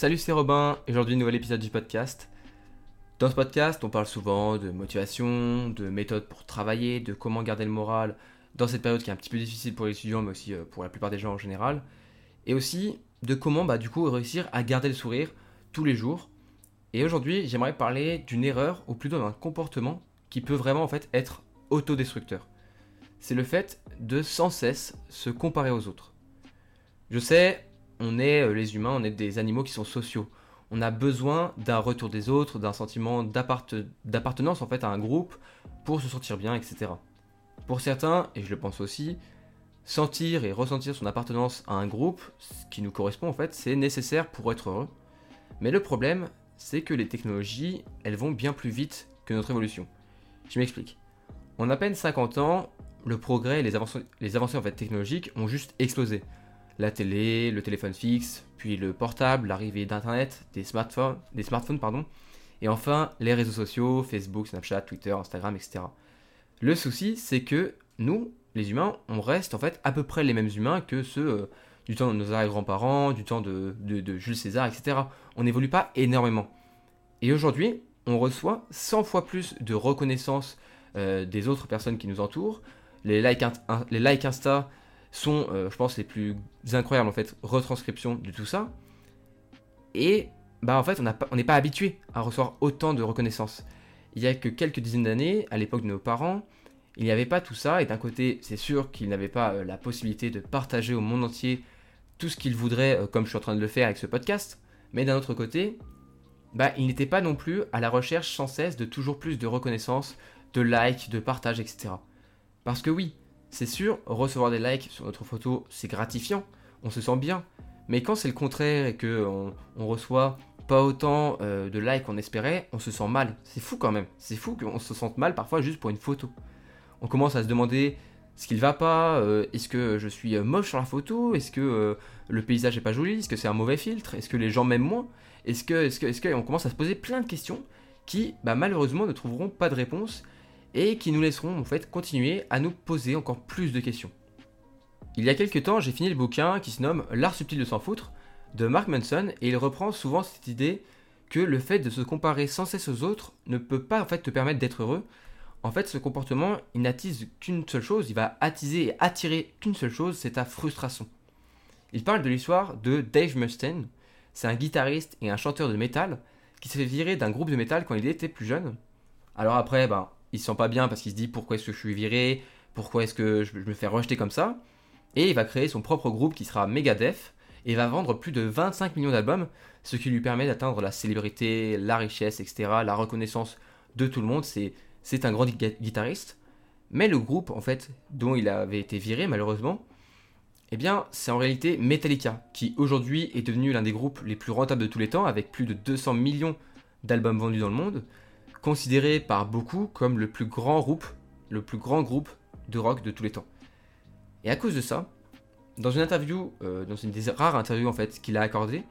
Salut, c'est Robin. Aujourd'hui, nouvel épisode du podcast. Dans ce podcast, on parle souvent de motivation, de méthodes pour travailler, de comment garder le moral dans cette période qui est un petit peu difficile pour les étudiants, mais aussi euh, pour la plupart des gens en général. Et aussi de comment, bah, du coup, réussir à garder le sourire tous les jours. Et aujourd'hui, j'aimerais parler d'une erreur, ou plutôt d'un comportement qui peut vraiment en fait être autodestructeur. C'est le fait de sans cesse se comparer aux autres. Je sais, on est euh, les humains, on est des animaux qui sont sociaux. On a besoin d'un retour des autres, d'un sentiment d'appartenance en fait à un groupe pour se sentir bien, etc. Pour certains, et je le pense aussi, sentir et ressentir son appartenance à un groupe, ce qui nous correspond en fait, c'est nécessaire pour être heureux. Mais le problème, c'est que les technologies, elles vont bien plus vite que notre évolution. Je m'explique. En à peine 50 ans, le progrès et les avancées, technologiques ont juste explosé la télé, le téléphone fixe, puis le portable, l'arrivée d'Internet, des smartphones, des smartphones pardon, et enfin les réseaux sociaux, Facebook, Snapchat, Twitter, Instagram, etc. Le souci, c'est que nous, les humains, on reste en fait à peu près les mêmes humains que ceux euh, du temps de nos arrière-grands-parents, du temps de, Jules César, etc. On n'évolue pas énormément. Et aujourd'hui, on reçoit 100 fois plus de reconnaissance euh, des autres personnes qui nous entourent. Les likes, les likes Insta, sont, euh, je pense, les plus incroyables en fait retranscriptions de tout ça. Et bah en fait, on n'est pas habitué à recevoir autant de reconnaissance. Il y a que quelques dizaines d'années, à l'époque de nos parents, il n'y avait pas tout ça. Et d'un côté, c'est sûr qu'ils n'avaient pas euh, la possibilité de partager au monde entier tout ce qu'ils voudraient, euh, comme je suis en train de le faire avec ce podcast. Mais d'un autre côté, bah, ils n'étaient pas non plus à la recherche sans cesse de toujours plus de reconnaissance, de likes, de partage, etc. Parce que oui, c'est sûr, recevoir des likes sur notre photo, c'est gratifiant, on se sent bien. Mais quand c'est le contraire et que on, reçoit pas autant euh, de likes qu'on espérait, on se sent mal. C'est fou quand même. C'est fou qu'on se sente mal parfois juste pour une photo. On commence à se demander ce qu'il va pas, euh, est-ce que je suis euh, moche sur la photo, est-ce que le paysage est pas joli, est-ce que c'est un mauvais filtre, est-ce que les gens m'aiment moins, est-ce que, est-ce que, est-ce que, on commence à se poser plein de questions qui, bah, malheureusement, ne trouveront pas de réponse et qui nous laisseront en fait continuer à nous poser encore plus de questions. Il y a quelques temps, j'ai fini le bouquin qui se nomme L'art subtil de s'en foutre de Mark Manson et il reprend souvent cette idée que le fait de se comparer sans cesse aux autres ne peut pas en fait te permettre d'être heureux. En fait, ce comportement, il n'attise qu'une seule chose, il va attiser et attirer qu'une seule chose, c'est ta frustration. Il parle de l'histoire de Dave Mustaine. C'est un guitariste et un chanteur de métal qui s'est fait virer d'un groupe de métal quand il était plus jeune. Alors après, ben, il se sent pas bien parce qu'il se dit pourquoi est-ce que je suis viré, pourquoi est-ce que je me fais rejeter comme ça? Et il va créer son propre groupe qui sera Megadeth et va vendre plus de 25 millions d'albums, ce qui lui permet d'atteindre la célébrité, la richesse, etc., la reconnaissance de tout le monde. C'est un grand guitariste. Mais le groupe, en fait, dont il avait été viré, malheureusement, eh bien, c'est en réalité Metallica, qui aujourd'hui est devenu l'un des groupes les plus rentables de tous les temps, avec plus de 200 millions d'albums vendus dans le monde, considéré par beaucoup comme le plus grand groupe, le plus grand groupe de rock de tous les temps. Et à cause de ça, dans une interview, euh, dans une des rares interviews en fait qu'il a accordé,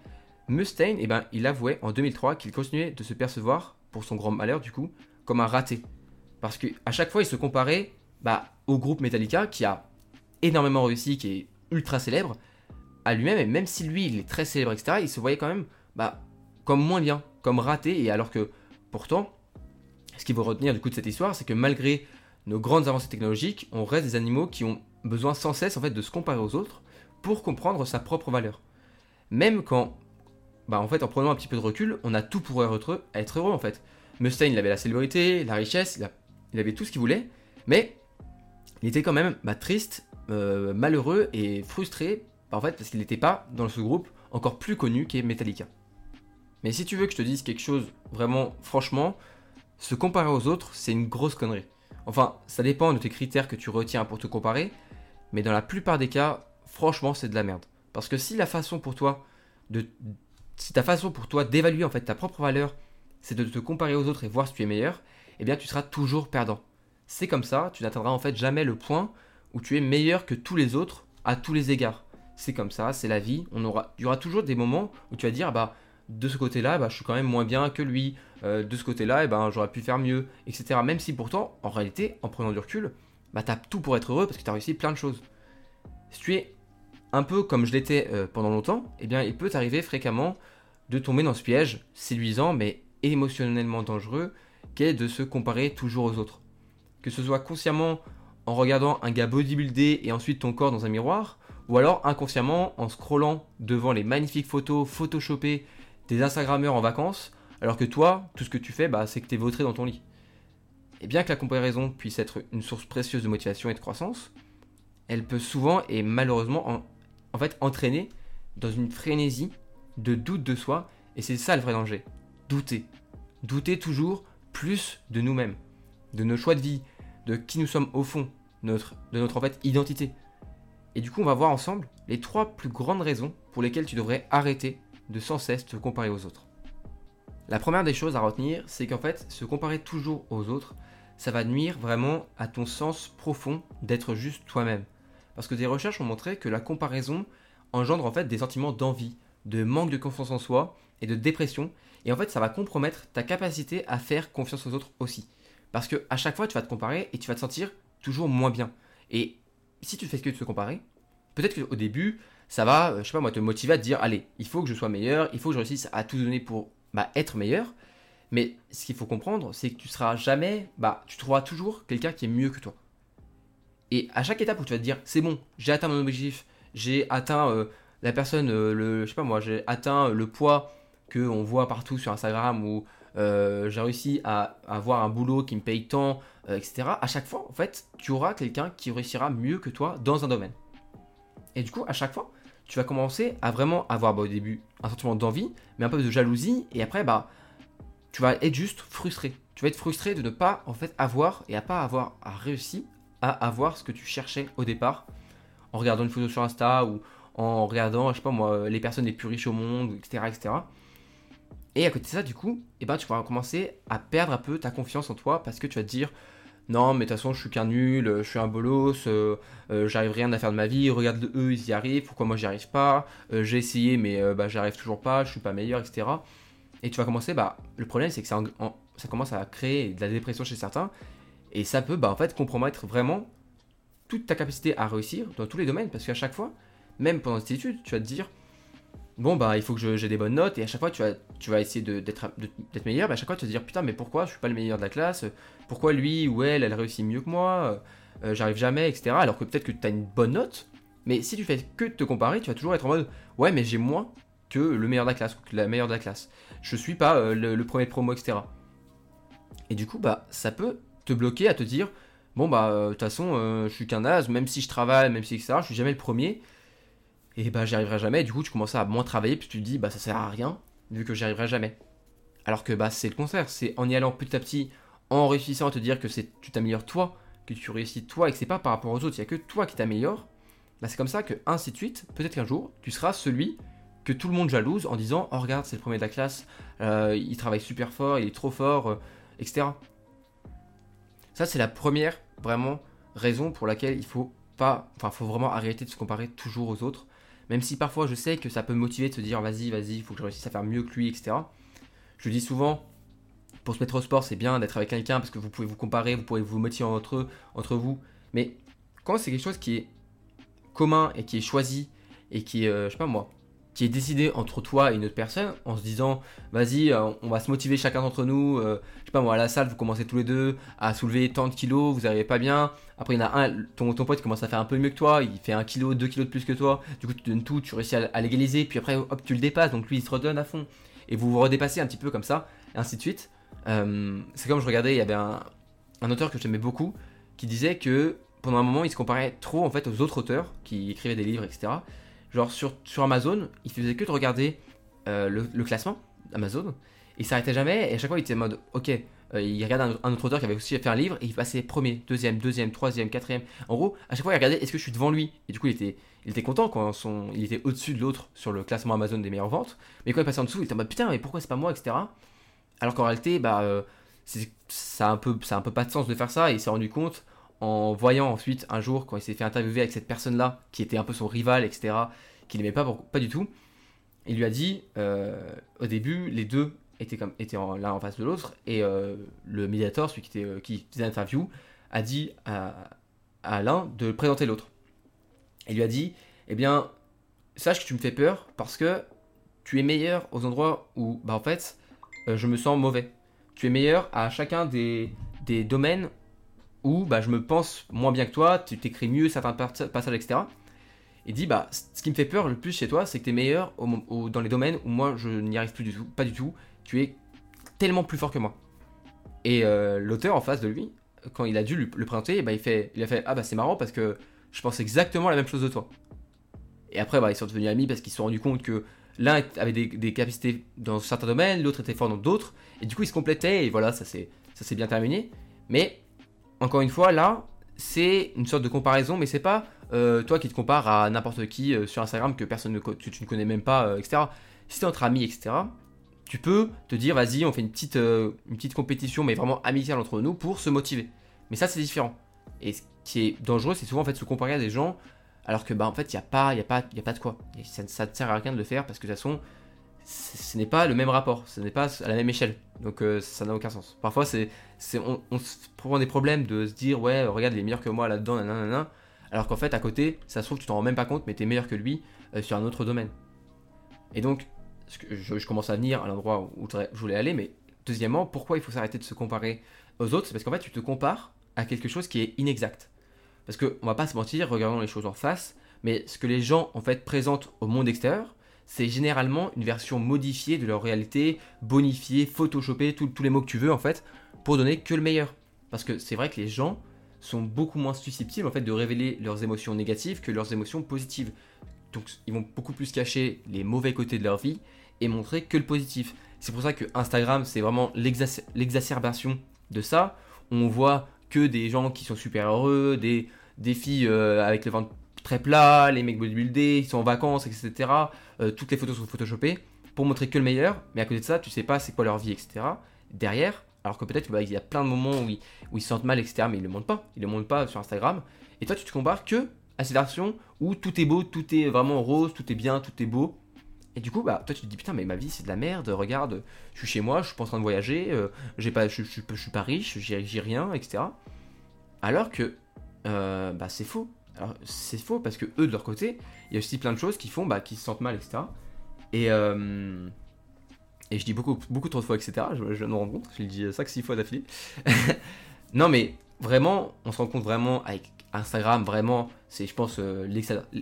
Mustaine, eh ben, il avouait en 2003 qu'il continuait de se percevoir, pour son grand malheur du coup, comme un raté. Parce qu'à chaque fois, il se comparait bah, au groupe Metallica, qui a énormément réussi, qui est ultra célèbre, à lui-même, et même si lui, il est très célèbre, etc., il se voyait quand même bah, comme moins bien, comme raté, et alors que pourtant, ce qu'il faut retenir du coup de cette histoire, c'est que malgré nos grandes avancées technologiques, on reste des animaux qui ont besoin sans cesse en fait de se comparer aux autres pour comprendre sa propre valeur. Même quand, bah en fait en prenant un petit peu de recul, on a tout pour être heureux, en fait. Mustaine, il avait la célébrité, la richesse, il, avait tout ce qu'il voulait, mais il était quand même bah, triste, euh, malheureux et frustré, fait parce qu'il n'était pas dans ce groupe encore plus connu qu'est Metallica. Mais si tu veux que je te dise quelque chose vraiment franchement, se comparer aux autres, c'est une grosse connerie. Enfin, ça dépend de tes critères que tu retiens pour te comparer, mais dans la plupart des cas, franchement, c'est de la merde. Parce que si la façon pour toi de si ta façon pour toi d'évaluer en fait ta propre valeur, c'est de te comparer aux autres et voir si tu es meilleur, eh bien tu seras toujours perdant. C'est comme ça, tu n'atteindras en fait jamais le point où tu es meilleur que tous les autres à tous les égards. C'est comme ça, c'est la vie. On aura, il y aura toujours des moments où tu vas dire bah de ce côté-là, bah, je suis quand même moins bien que lui. Euh, de ce côté-là, eh ben, j'aurais pu faire mieux, etc. Même si pourtant, en réalité, en prenant du recul, bah, tu as tout pour être heureux parce que tu as réussi plein de choses. Si tu es un peu comme je l'étais euh, pendant longtemps, eh bien, il peut t'arriver fréquemment de tomber dans ce piège séduisant mais émotionnellement dangereux qu'est de se comparer toujours aux autres. Que ce soit consciemment en regardant un gars bodybuildé et ensuite ton corps dans un miroir, ou alors inconsciemment en scrollant devant les magnifiques photos photoshopées des Instagrammeurs en vacances, alors que toi, tout ce que tu fais, bah, c'est que tu es vautré dans ton lit. Et bien que la comparaison puisse être une source précieuse de motivation et de croissance, elle peut souvent et malheureusement en, fait entraîner dans une frénésie de doute de soi, et c'est ça le vrai danger. Douter. Douter toujours plus de nous-mêmes, de nos choix de vie, de qui nous sommes au fond, notre, de notre en fait identité. Et du coup, on va voir ensemble les trois plus grandes raisons pour lesquelles tu devrais arrêter de sans cesse te comparer aux autres. La première des choses à retenir, c'est qu'en fait, se comparer toujours aux autres, ça va nuire vraiment à ton sens profond d'être juste toi-même. Parce que des recherches ont montré que la comparaison engendre en fait des sentiments d'envie, de manque de confiance en soi et de dépression. Et en fait, ça va compromettre ta capacité à faire confiance aux autres aussi. Parce que à chaque fois, tu vas te comparer et tu vas te sentir toujours moins bien. Et si tu fais que de se comparer, peut-être qu'au début, ça va, euh, je sais pas moi, te motiver à te dire, allez, il faut que je sois meilleur, il faut que je réussisse à tout donner pour bah, être meilleur. Mais ce qu'il faut comprendre, c'est que tu seras jamais, bah, tu trouveras toujours quelqu'un qui est mieux que toi. Et à chaque étape où tu vas te dire, c'est bon, j'ai atteint mon objectif, j'ai atteint euh, la personne, euh, le, je sais pas moi, j'ai atteint le poids que on voit partout sur Instagram ou j'ai réussi à avoir un boulot qui me paye tant, etc. À chaque fois, en fait, tu auras quelqu'un qui réussira mieux que toi dans un domaine. Et du coup, à chaque fois, tu vas commencer à vraiment avoir bah, au début un sentiment d'envie, mais un peu de jalousie, et après, bah, tu vas être juste frustré. Tu vas être frustré de ne pas en fait avoir et à pas avoir à réussi à avoir ce que tu cherchais au départ en regardant une photo sur Insta ou en regardant, je sais pas moi, les personnes les plus riches au monde, etc., etc. Et à côté de ça, du coup, eh ben, tu vas commencer à perdre un peu ta confiance en toi parce que tu vas te dire, non, mais de toute façon, je suis qu'un nul, euh, je suis un bolos, euh, euh, j'arrive rien à faire de ma vie, regarde eux, ils y arrivent, pourquoi moi j'y arrive pas, j'ai essayé, mais bah, j'arrive toujours pas, je suis pas meilleur, etc. Et tu vas commencer, bah, le problème c'est que ça, ça, commence à créer de la dépression chez certains, et ça peut, bah, en fait, compromettre vraiment toute ta capacité à réussir dans tous les domaines, parce qu'à chaque fois, même pendant cette étude, tu vas te dire, bon bah il faut que j'ai des bonnes notes et à chaque fois tu vas, tu vas essayer d'être meilleur, mais à chaque fois tu vas te dire putain mais pourquoi je suis pas le meilleur de la classe, pourquoi lui ou elle elle réussit mieux que moi, euh, j'arrive jamais, etc. Alors que peut-être que tu as une bonne note, mais si tu fais que te comparer, tu vas toujours être en mode ouais mais j'ai moins que le meilleur de la classe ou que la meilleure de la classe. Je suis pas euh, le, premier promo, etc. Et du coup bah ça peut te bloquer à te dire bon bah euh, de toute façon je suis qu'un as, même si je travaille, même si etc. Je suis jamais le premier et bah j'y arriverai jamais. du coup, tu commences à moins travailler, puis tu te dis, bah ça sert à rien, vu que j'y arriverai jamais. Alors que bah c'est le contraire, c'est en y allant petit à petit, en réussissant à te dire que tu t'améliores toi, que tu réussis toi, et que c'est pas par rapport aux autres, il y a que toi qui t'améliore. Bah c'est comme ça que ainsi de suite, peut-être qu'un jour, tu seras celui que tout le monde jalouse en disant, oh regarde, c'est le premier de la classe, euh, il travaille super fort, il est trop fort, euh, etc. Ça c'est la première vraiment raison pour laquelle il faut pas, enfin faut vraiment arrêter de se comparer toujours aux autres même si parfois je sais que ça peut me motiver de se dire vas-y, vas-y, il faut que je réussisse à faire mieux que lui, etc. Je dis souvent, pour se mettre au sport, c'est bien d'être avec quelqu'un parce que vous pouvez vous comparer, vous pouvez vous motiver entre, entre vous. Mais quand c'est quelque chose qui est commun et qui est choisi et qui est, euh, je sais pas moi, qui est décidé entre toi et une autre personne en se disant vas-y euh, on va se motiver chacun d'entre nous euh, je sais pas moi à la salle vous commencez tous les deux à soulever tant de kilos vous n'arrivez pas bien. Après il y en a un ton, ton pote commence à faire un peu mieux que toi il fait un kilo deux kilos de plus que toi. Du coup tu donnes tout tu réussis à, l'égaliser puis après hop tu le dépasses. Donc lui il se redonne à fond. Et vous vous redépassez un petit peu comme ça ainsi de suite. Euh, c'est comme je regardais il y avait un, un auteur que j'aimais beaucoup qui disait que pendant un moment il se comparait trop en fait aux autres auteurs qui écrivaient des livres etc Genre sur, sur Amazon, il faisait que de regarder euh, le, classement Amazon et il s'arrêtait jamais. Et à chaque fois, il était en mode ok, euh, il regardait un, autre auteur qui avait aussi fait un livre et il passait premier, deuxième, deuxième, troisième, quatrième. En gros, à chaque fois, il regardait est-ce que je suis devant lui? Et du coup, il était, il content quand il était au-dessus de l'autre sur le classement Amazon des meilleures ventes. Mais quand il passait en dessous, il était en mode putain, mais pourquoi c'est pas moi, etc. Alors qu'en réalité, bah, euh, ça, un peu, ça a un peu pas de sens de faire ça et il s'est rendu compte en voyant ensuite un jour quand il s'est fait interviewer avec cette personne-là qui était un peu son rival, etc., qu'il n'aimait pas, pas du tout, il lui a dit euh, au début les deux étaient comme étaient l'un en face de l'autre et euh, le médiateur, celui qui, était, euh, qui faisait l'interview, a dit à, l'un de présenter l'autre. Il lui a dit eh bien sache que tu me fais peur parce que tu es meilleur aux endroits où, bah en fait, je me sens mauvais. Tu es meilleur à chacun des, des domaines où bah, je me pense moins bien que toi, tu t'écris mieux certains passages, etc. Et dit, bah, ce qui me fait peur le plus chez toi, c'est que tu es meilleur dans les domaines où moi je n'y arrive plus du tout, pas du tout. Tu es tellement plus fort que moi. Et euh, l'auteur en face de lui, quand il a dû le présenter, bah, il, fait, il a fait, ah bah c'est marrant parce que je pense exactement la même chose de toi. Et après, bah, ils sont devenus amis parce qu'ils se sont rendus compte que l'un avait des, capacités dans certains domaines, l'autre était fort dans d'autres, et du coup ils se complétaient, et voilà, ça s'est bien terminé. Mais, encore une fois, là, c'est une sorte de comparaison, mais c'est pas euh, toi qui te compares à n'importe qui euh, sur Instagram que personne ne, tu, tu ne connais même pas, euh, etc. Si t'es entre amis, etc., tu peux te dire, vas-y, on fait une petite, une petite compétition, mais vraiment amicale entre nous pour se motiver. Mais ça, c'est différent. Et ce qui est dangereux, c'est souvent en fait se comparer à des gens alors que bah en fait il n'y a pas il a pas il a pas de quoi ça, ne sert à rien de le faire parce que de toute façon ce n'est pas le même rapport ce n'est pas à la même échelle. Donc euh, ça n'a aucun sens. Parfois c'est on, se prend des problèmes de se dire ouais regarde il est meilleur que moi là-dedans nanana, alors qu'en fait à côté ça se trouve tu t'en rends même pas compte mais tu es meilleur que lui euh, sur un autre domaine. Et donc je, je commence à venir à l'endroit où je voulais aller mais deuxièmement pourquoi il faut s'arrêter de se comparer aux autres? C'est parce qu'en fait tu te compares à quelque chose qui est inexact. Parce qu'on va pas se mentir, regardons les choses en face, mais ce que les gens en fait présentent au monde extérieur, c'est généralement une version modifiée de leur réalité, bonifiée, photoshopée, tous les mots que tu veux en fait, pour donner que le meilleur. Parce que c'est vrai que les gens sont beaucoup moins susceptibles en fait de révéler leurs émotions négatives que leurs émotions positives. Donc ils vont beaucoup plus cacher les mauvais côtés de leur vie et montrer que le positif. C'est pour ça que Instagram c'est vraiment l'exacerbation de ça. On voit que des gens qui sont super heureux, des, filles euh, avec le ventre très plat, les mecs bodybuildés, qui sont en vacances, etc. Euh, toutes les photos sont photoshopées pour montrer que le meilleur, mais à côté de ça, tu sais pas c'est quoi leur vie, etc. Derrière, alors que peut-être bah, y a plein de moments où ils, ils sentent mal, etc. Mais ils le montrent pas, ils le montrent pas sur Instagram. Et toi, tu te compares que à cette version où tout est beau, tout est vraiment rose, tout est bien, tout est beau. Et du coup, bah, toi, tu te dis putain, mais ma vie c'est de la merde. Regarde, je suis chez moi, je suis en train de voyager, euh, j'ai pas, je, je, suis pas riche, j'ai rien, etc. Alors que euh, bah, c'est faux. Alors c'est faux parce que eux de leur côté, il y a aussi plein de choses qui font bah, qu'ils se sentent mal, etc. Et, euh, et je dis beaucoup, beaucoup trop de fois, etc. Je, je me rends compte, je le dis 5-6 fois d'affilée. non mais vraiment, on se rend compte vraiment avec Instagram, vraiment, c'est je pense, euh,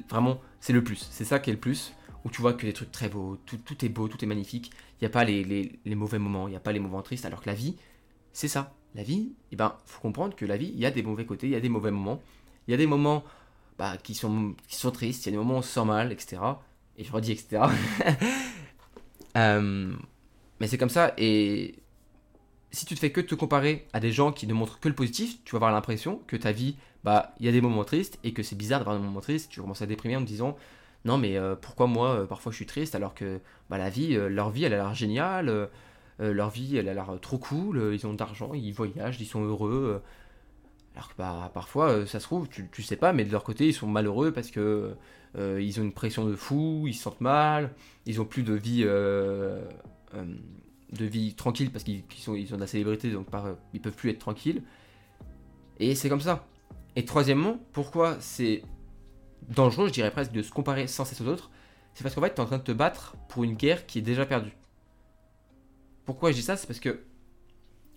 vraiment, c'est le plus. C'est ça qui est le plus, où tu vois que les trucs très beaux, tout, tout est beau, tout est magnifique. Il n'y a pas les, les, les mauvais moments, il n'y a pas les moments tristes, alors que la vie, c'est ça la vie, il eh ben, faut comprendre que la vie, il y a des mauvais côtés, il y a des mauvais moments. Il y a des moments bah, qui, sont, qui sont tristes, il y a des moments où on se sent mal, etc. Et je redis, etc. Euh, mais c'est comme ça, et si tu te fais que te comparer à des gens qui ne montrent que le positif, tu vas avoir l'impression que ta vie, bah, il y a des moments tristes, et que c'est bizarre d'avoir des moments tristes, tu commences à déprimer en te disant, non mais euh, pourquoi moi, euh, parfois je suis triste, alors que bah, la vie, leur vie, elle a l'air géniale leur vie, elle a l'air trop cool, ils ont de l'argent, ils voyagent, ils sont heureux. Euh. alors que bah, parfois, ça se trouve, tu, tu sais pas, mais de leur côté, ils sont malheureux parce que ils ont une pression de fou, ils se sentent mal, ils ont plus de vie, de vie tranquille parce qu'ils sont, ils ont de la célébrité, donc par, ils peuvent plus être tranquilles. Et c'est comme ça. Et troisièmement, pourquoi c'est dangereux, je dirais presque, de se comparer sans cesse aux autres C'est parce qu'en fait, tu es en train de te battre pour une guerre qui est déjà perdue. Pourquoi je dis ça? C'est parce que,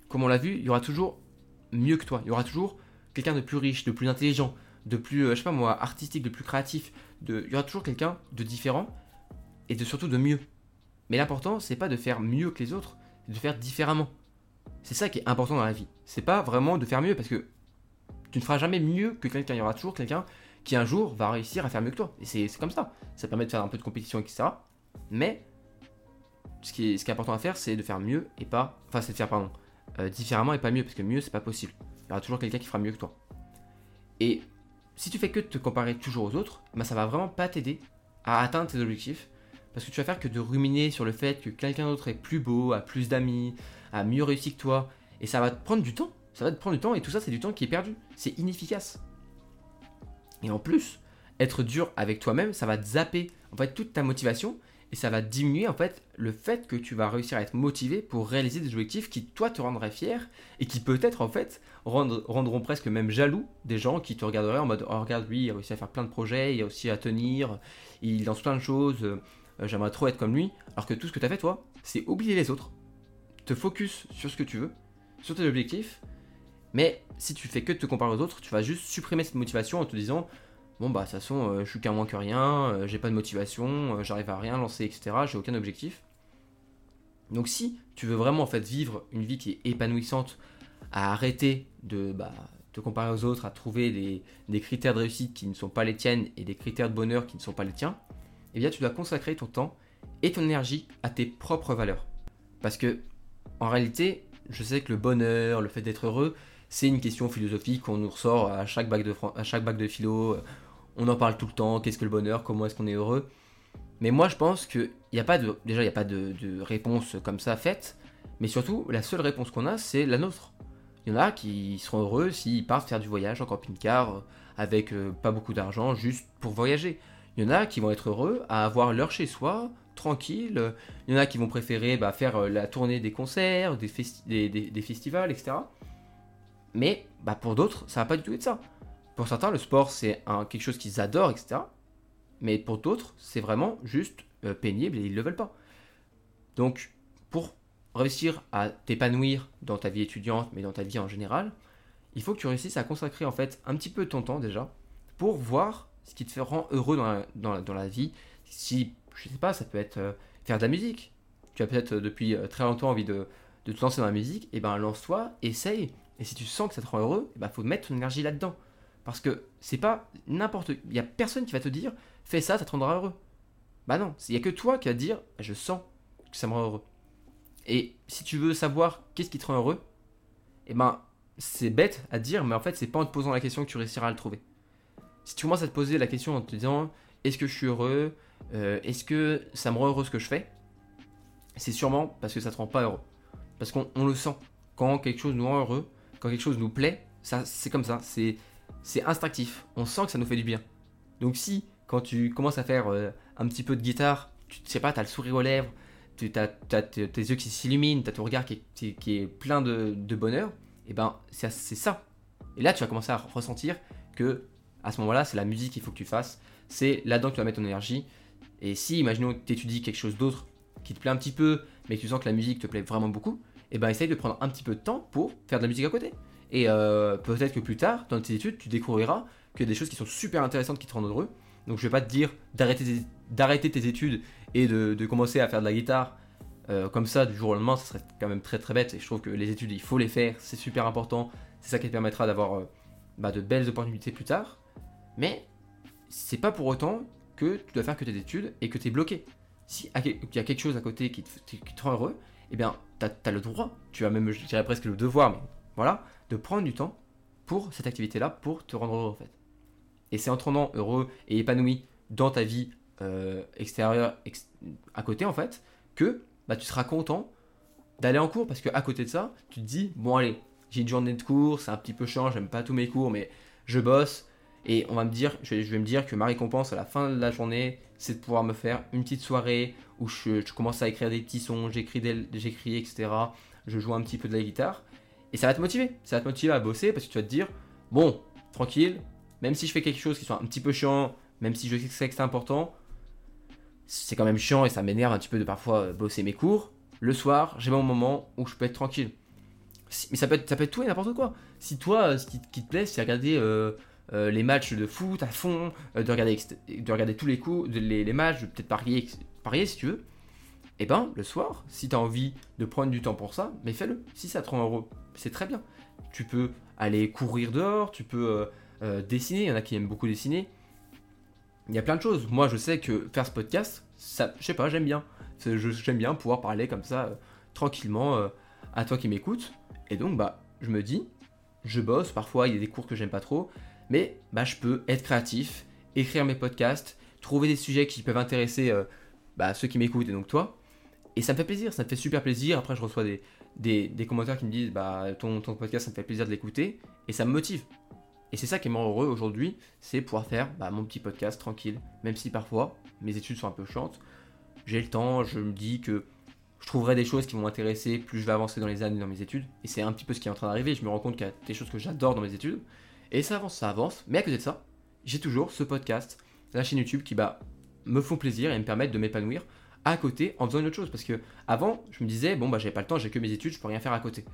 comme on l'a vu, il y aura toujours mieux que toi. Il y aura toujours quelqu'un de plus riche, de plus intelligent, de plus, euh, je sais pas moi, artistique, de plus créatif. Il y aura toujours quelqu'un de différent et de surtout de mieux. Mais l'important, c'est pas de faire mieux que les autres, c'est de faire différemment. C'est ça qui est important dans la vie. C'est pas vraiment de faire mieux parce que tu ne feras jamais mieux que quelqu'un. Il y aura toujours quelqu'un qui un jour va réussir à faire mieux que toi. Et c'est comme ça. Ça permet de faire un peu de compétition, etc. Mais ce qui, est, ce qui est important à faire, c'est de faire mieux et pas. Enfin, c'est de faire, pardon, euh, différemment et pas mieux, parce que mieux, c'est pas possible. Y aura toujours quelqu'un qui fera mieux que toi. Et si tu fais que de te comparer toujours aux autres, bah, ça va vraiment pas t'aider à atteindre tes objectifs. Parce que tu vas faire que de ruminer sur le fait que quelqu'un d'autre est plus beau, a plus d'amis, a mieux réussi que toi. Et ça va te prendre du temps. Ça va te prendre du temps et tout ça, c'est du temps qui est perdu. C'est inefficace. Et en plus, être dur avec toi-même, ça va te zapper en fait toute ta motivation et ça va diminuer en fait le fait que tu vas réussir à être motivé pour réaliser des objectifs qui toi te rendraient fier et qui peut-être en fait rendront presque même jaloux des gens qui te regarderaient en mode oh regarde lui il a réussi à faire plein de projets il a aussi à tenir il lance plein de choses euh, j'aimerais trop être comme lui, alors que tout ce que tu as fait toi, c'est oublier les autres, te focus sur ce que tu veux, sur tes objectifs, mais si tu fais que de te comparer aux autres, tu vas juste supprimer cette motivation en te disant bon bah de toute façon euh, je suis qu'un moins que rien, j'ai pas de motivation, j'arrive à rien lancer, etc. J'ai aucun objectif. Donc si tu veux vraiment en fait vivre une vie qui est épanouissante, à arrêter de bah, te comparer aux autres, à trouver des, critères de réussite qui ne sont pas les tiennes et des critères de bonheur qui ne sont pas les tiens, eh bien tu dois consacrer ton temps et ton énergie à tes propres valeurs. Parce que en réalité, je sais que le bonheur, le fait d'être heureux, c'est une question philosophique qu'on nous ressort à chaque bac de, à chaque bac de philo. On en parle tout le temps, qu'est-ce que le bonheur, comment est-ce qu'on est heureux. Mais moi je pense de. Déjà, il n'y a pas de, de réponse comme ça faite. Mais surtout, la seule réponse qu'on a, c'est la nôtre. Il y en a qui seront heureux s'ils partent faire du voyage en camping-car euh, avec euh, pas beaucoup d'argent juste pour voyager. Il y en a qui vont être heureux à avoir leur chez soi, tranquille. Il y en a qui vont préférer bah, faire euh, la tournée des concerts, des, festivals, etc. Mais bah, pour d'autres, ça va pas du tout être ça. Pour certains, le sport, c'est quelque chose qu'ils adorent, etc. Mais pour d'autres, c'est vraiment juste pénible et ils ne le veulent pas. Donc, pour réussir à t'épanouir dans ta vie étudiante, mais dans ta vie en général, il faut que tu réussisses à consacrer en fait un petit peu ton temps déjà pour voir ce qui te rend heureux dans la, vie. Si, je sais pas, ça peut être euh, faire de la musique. Tu as peut-être euh, depuis euh, très longtemps envie de, te lancer dans la musique, et eh ben lance-toi, essaye. Et si tu sens que ça te rend heureux, il eh ben, faut mettre ton énergie là-dedans. Parce que c'est pas n'importe. Il y a personne qui va te dire fais ça, ça te rendra heureux. Bah non, il y a que toi qui vas dire je sens que ça me rend heureux. Et si tu veux savoir qu'est-ce qui te rend heureux, eh ben, c'est bête à dire, mais en fait, c'est pas en te posant la question que tu réussiras à le trouver. Si tu commences à te poser la question en te disant est-ce que je suis heureux euh, Est-ce que ça me rend heureux ce que je fais C'est sûrement parce que ça te rend pas heureux. Parce qu'on le sent. Quand quelque chose nous rend heureux, quand quelque chose nous plaît, ça c'est comme ça. C'est c'est instinctif. On sent que ça nous fait du bien. Donc si quand tu commences à faire euh, un petit peu de guitare, tu sais pas, tu as le sourire aux lèvres, tu as, tes yeux qui s'illuminent, tu as ton regard qui est, plein de, bonheur, et eh ben c'est ça. Et là, tu vas commencer à ressentir que à ce moment-là, c'est la musique qu'il faut que tu fasses, c'est là-dedans que tu vas mettre ton énergie. Et si, imaginons que tu étudies quelque chose d'autre qui te plaît un petit peu, mais que tu sens que la musique te plaît vraiment beaucoup, et eh ben essaye de prendre un petit peu de temps pour faire de la musique à côté. Et euh, peut-être que plus tard, dans tes études, tu découvriras qu'il y a des choses qui sont super intéressantes qui te rendent heureux. Donc je vais pas te dire d'arrêter tes études et de, commencer à faire de la guitare euh, comme ça du jour au lendemain, ça serait quand même très très bête. Et je trouve que les études, il faut les faire, c'est super important. C'est ça qui te permettra d'avoir euh, bah, de belles opportunités plus tard. Mais c'est pas pour autant que tu dois faire que tes études et que tu es bloqué. Si il y a quelque chose à côté qui te, rend heureux, eh bien, tu as, le droit, tu as même, je dirais presque le devoir, voilà, de prendre du temps pour cette activité-là, pour te rendre heureux en fait. Et c'est en te rendant heureux et épanoui dans ta vie euh, extérieur à côté en fait, que bah, tu seras content d'aller en cours parce qu'à côté de ça, tu te dis bon allez, j'ai une journée de cours, c'est un petit peu chiant, j'aime pas tous mes cours, mais je bosse et on va me dire, je vais, me dire que ma récompense à la fin de la journée, c'est de pouvoir me faire une petite soirée où je, commence à écrire des petits sons, j'écris, etc. Je joue un petit peu de la guitare et ça va te motiver, ça va te motiver à bosser parce que tu vas te dire bon, tranquille, même si je fais quelque chose qui soit un petit peu chiant, même si je sais que c'est important, c'est quand même chiant et ça m'énerve un petit peu de parfois euh, bosser mes cours. Le soir, j'ai mon moment où je peux être tranquille. mais ça peut, être, ça peut être tout et n'importe quoi. Si toi, euh, ce qui, te plaît, c'est regarder euh, les matchs de foot à fond, de, regarder, de regarder tous les coups, les, les, matchs, peut-être parier, parier si tu veux, eh ben le soir, si tu as envie de prendre du temps pour ça, mais fais-le. Si ça te rend heureux, c'est très bien. Tu peux aller courir dehors, tu peux dessiner, il y en a qui aiment beaucoup dessiner il y a plein de choses. Moi, je sais que faire ce podcast, ça, je sais pas, j'aime bien. J'aime bien pouvoir parler comme ça, euh, tranquillement, euh, à toi qui m'écoutes. Et donc, bah, je me dis, je bosse, parfois il y a des cours que j'aime pas trop, mais bah, je peux être créatif, écrire mes podcasts, trouver des sujets qui peuvent intéresser euh, bah, ceux qui m'écoutent et donc toi. Et ça me fait plaisir, ça me fait super plaisir. Après, je reçois des, des, commentaires qui me disent bah, ton, ton podcast, ça me fait plaisir de l'écouter. Et ça me motive. Et c'est ça qui est rend heureux aujourd'hui, c'est pouvoir faire bah, mon petit podcast tranquille, même si parfois mes études sont un peu chiantes. J'ai le temps, je me dis que je trouverai des choses qui vont m'intéresser plus je vais avancer dans les années dans mes études. Et c'est un petit peu ce qui est en train d'arriver. Je me rends compte qu'il y a des choses que j'adore dans mes études. Et ça avance, ça avance. Mais à côté de ça, j'ai toujours ce podcast, la chaîne YouTube qui bah, me font plaisir et me permettent de m'épanouir à côté en faisant une autre chose. Parce que avant, je me disais, bon, bah, j'ai pas le temps, j'ai que mes études, je peux rien faire à côté.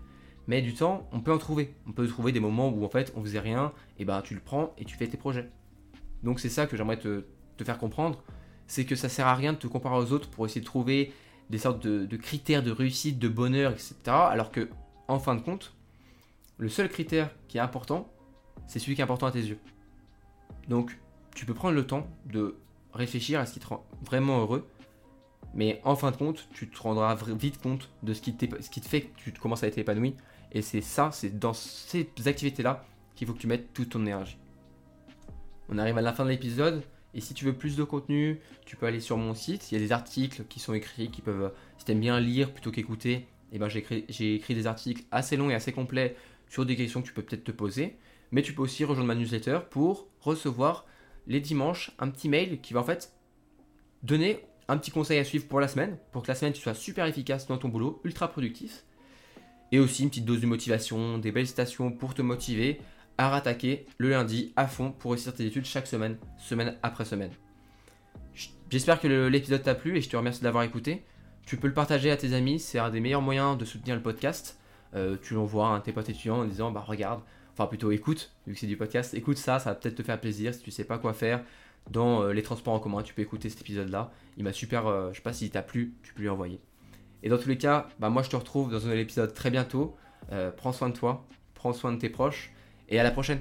Mais du temps, on peut en trouver. On peut trouver des moments où en fait on faisait rien, et ben tu le prends et tu fais tes projets. Donc c'est ça que j'aimerais te, faire comprendre, c'est que ça sert à rien de te comparer aux autres pour essayer de trouver des sortes de, critères de réussite, de bonheur, etc. Alors que, en fin de compte, le seul critère qui est important, c'est celui qui est important à tes yeux. Donc, tu peux prendre le temps de réfléchir à ce qui te rend vraiment heureux, mais en fin de compte, tu te rendras vite compte de ce qui, ce qui te fait que tu commences à être épanoui. Et c'est ça, c'est dans ces activités-là qu'il faut que tu mettes toute ton énergie. On arrive à la fin de l'épisode. Et si tu veux plus de contenu, tu peux aller sur mon site. Il y a des articles qui sont écrits, qui peuvent, si tu aimes bien lire plutôt qu'écouter, eh ben j'ai écrit, des articles assez longs et assez complets sur des questions que tu peux peut-être te poser. Mais tu peux aussi rejoindre ma newsletter pour recevoir les dimanches un petit mail qui va en fait donner un petit conseil à suivre pour la semaine, pour que la semaine tu sois super efficace dans ton boulot, ultra productif. Et aussi une petite dose de motivation, des belles citations pour te motiver à rattaquer le lundi à fond pour réussir tes études chaque semaine, semaine après semaine. J'espère que l'épisode t'a plu et je te remercie d'avoir écouté. Tu peux le partager à tes amis, c'est un des meilleurs moyens de soutenir le podcast. Euh, tu l'envoies à tes potes étudiants en disant bah regarde, enfin plutôt écoute, vu que c'est du podcast, écoute ça, ça va peut-être te faire plaisir si tu sais pas quoi faire dans euh, les transports en commun, tu peux écouter cet épisode là. Il m'a super, euh, je sais pas s'il t'a plu, tu peux lui envoyer. Et dans tous les cas, bah moi je te retrouve dans un nouvel épisode très bientôt. prends soin de toi, prends soin de tes proches et à la prochaine